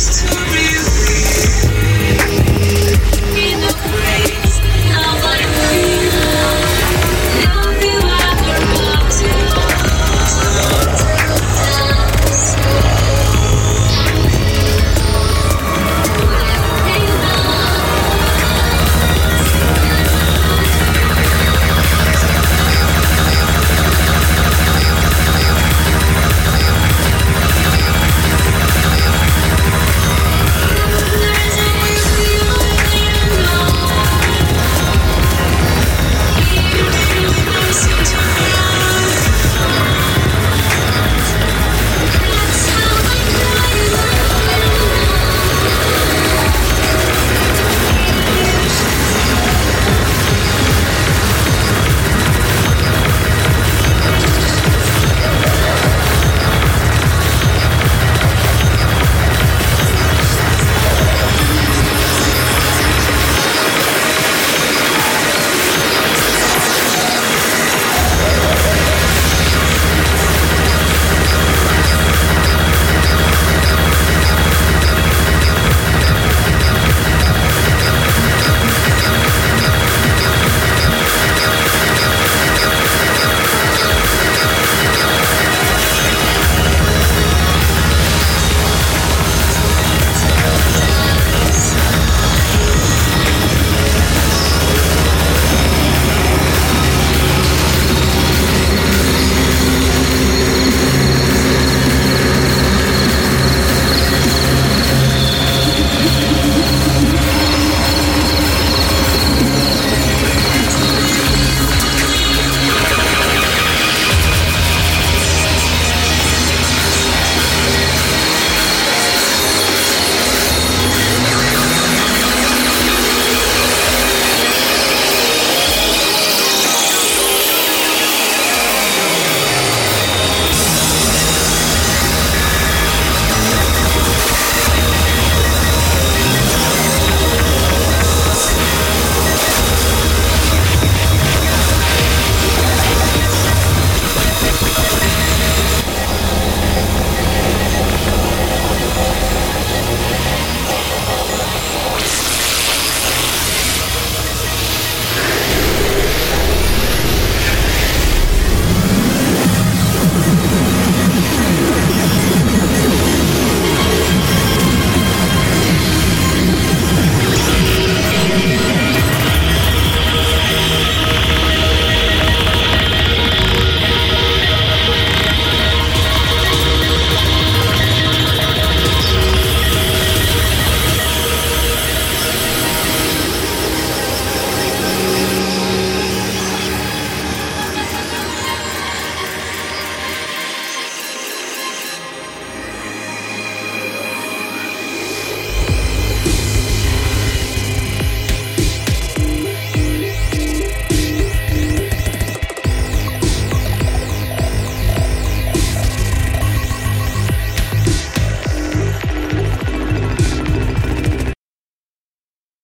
Podcast.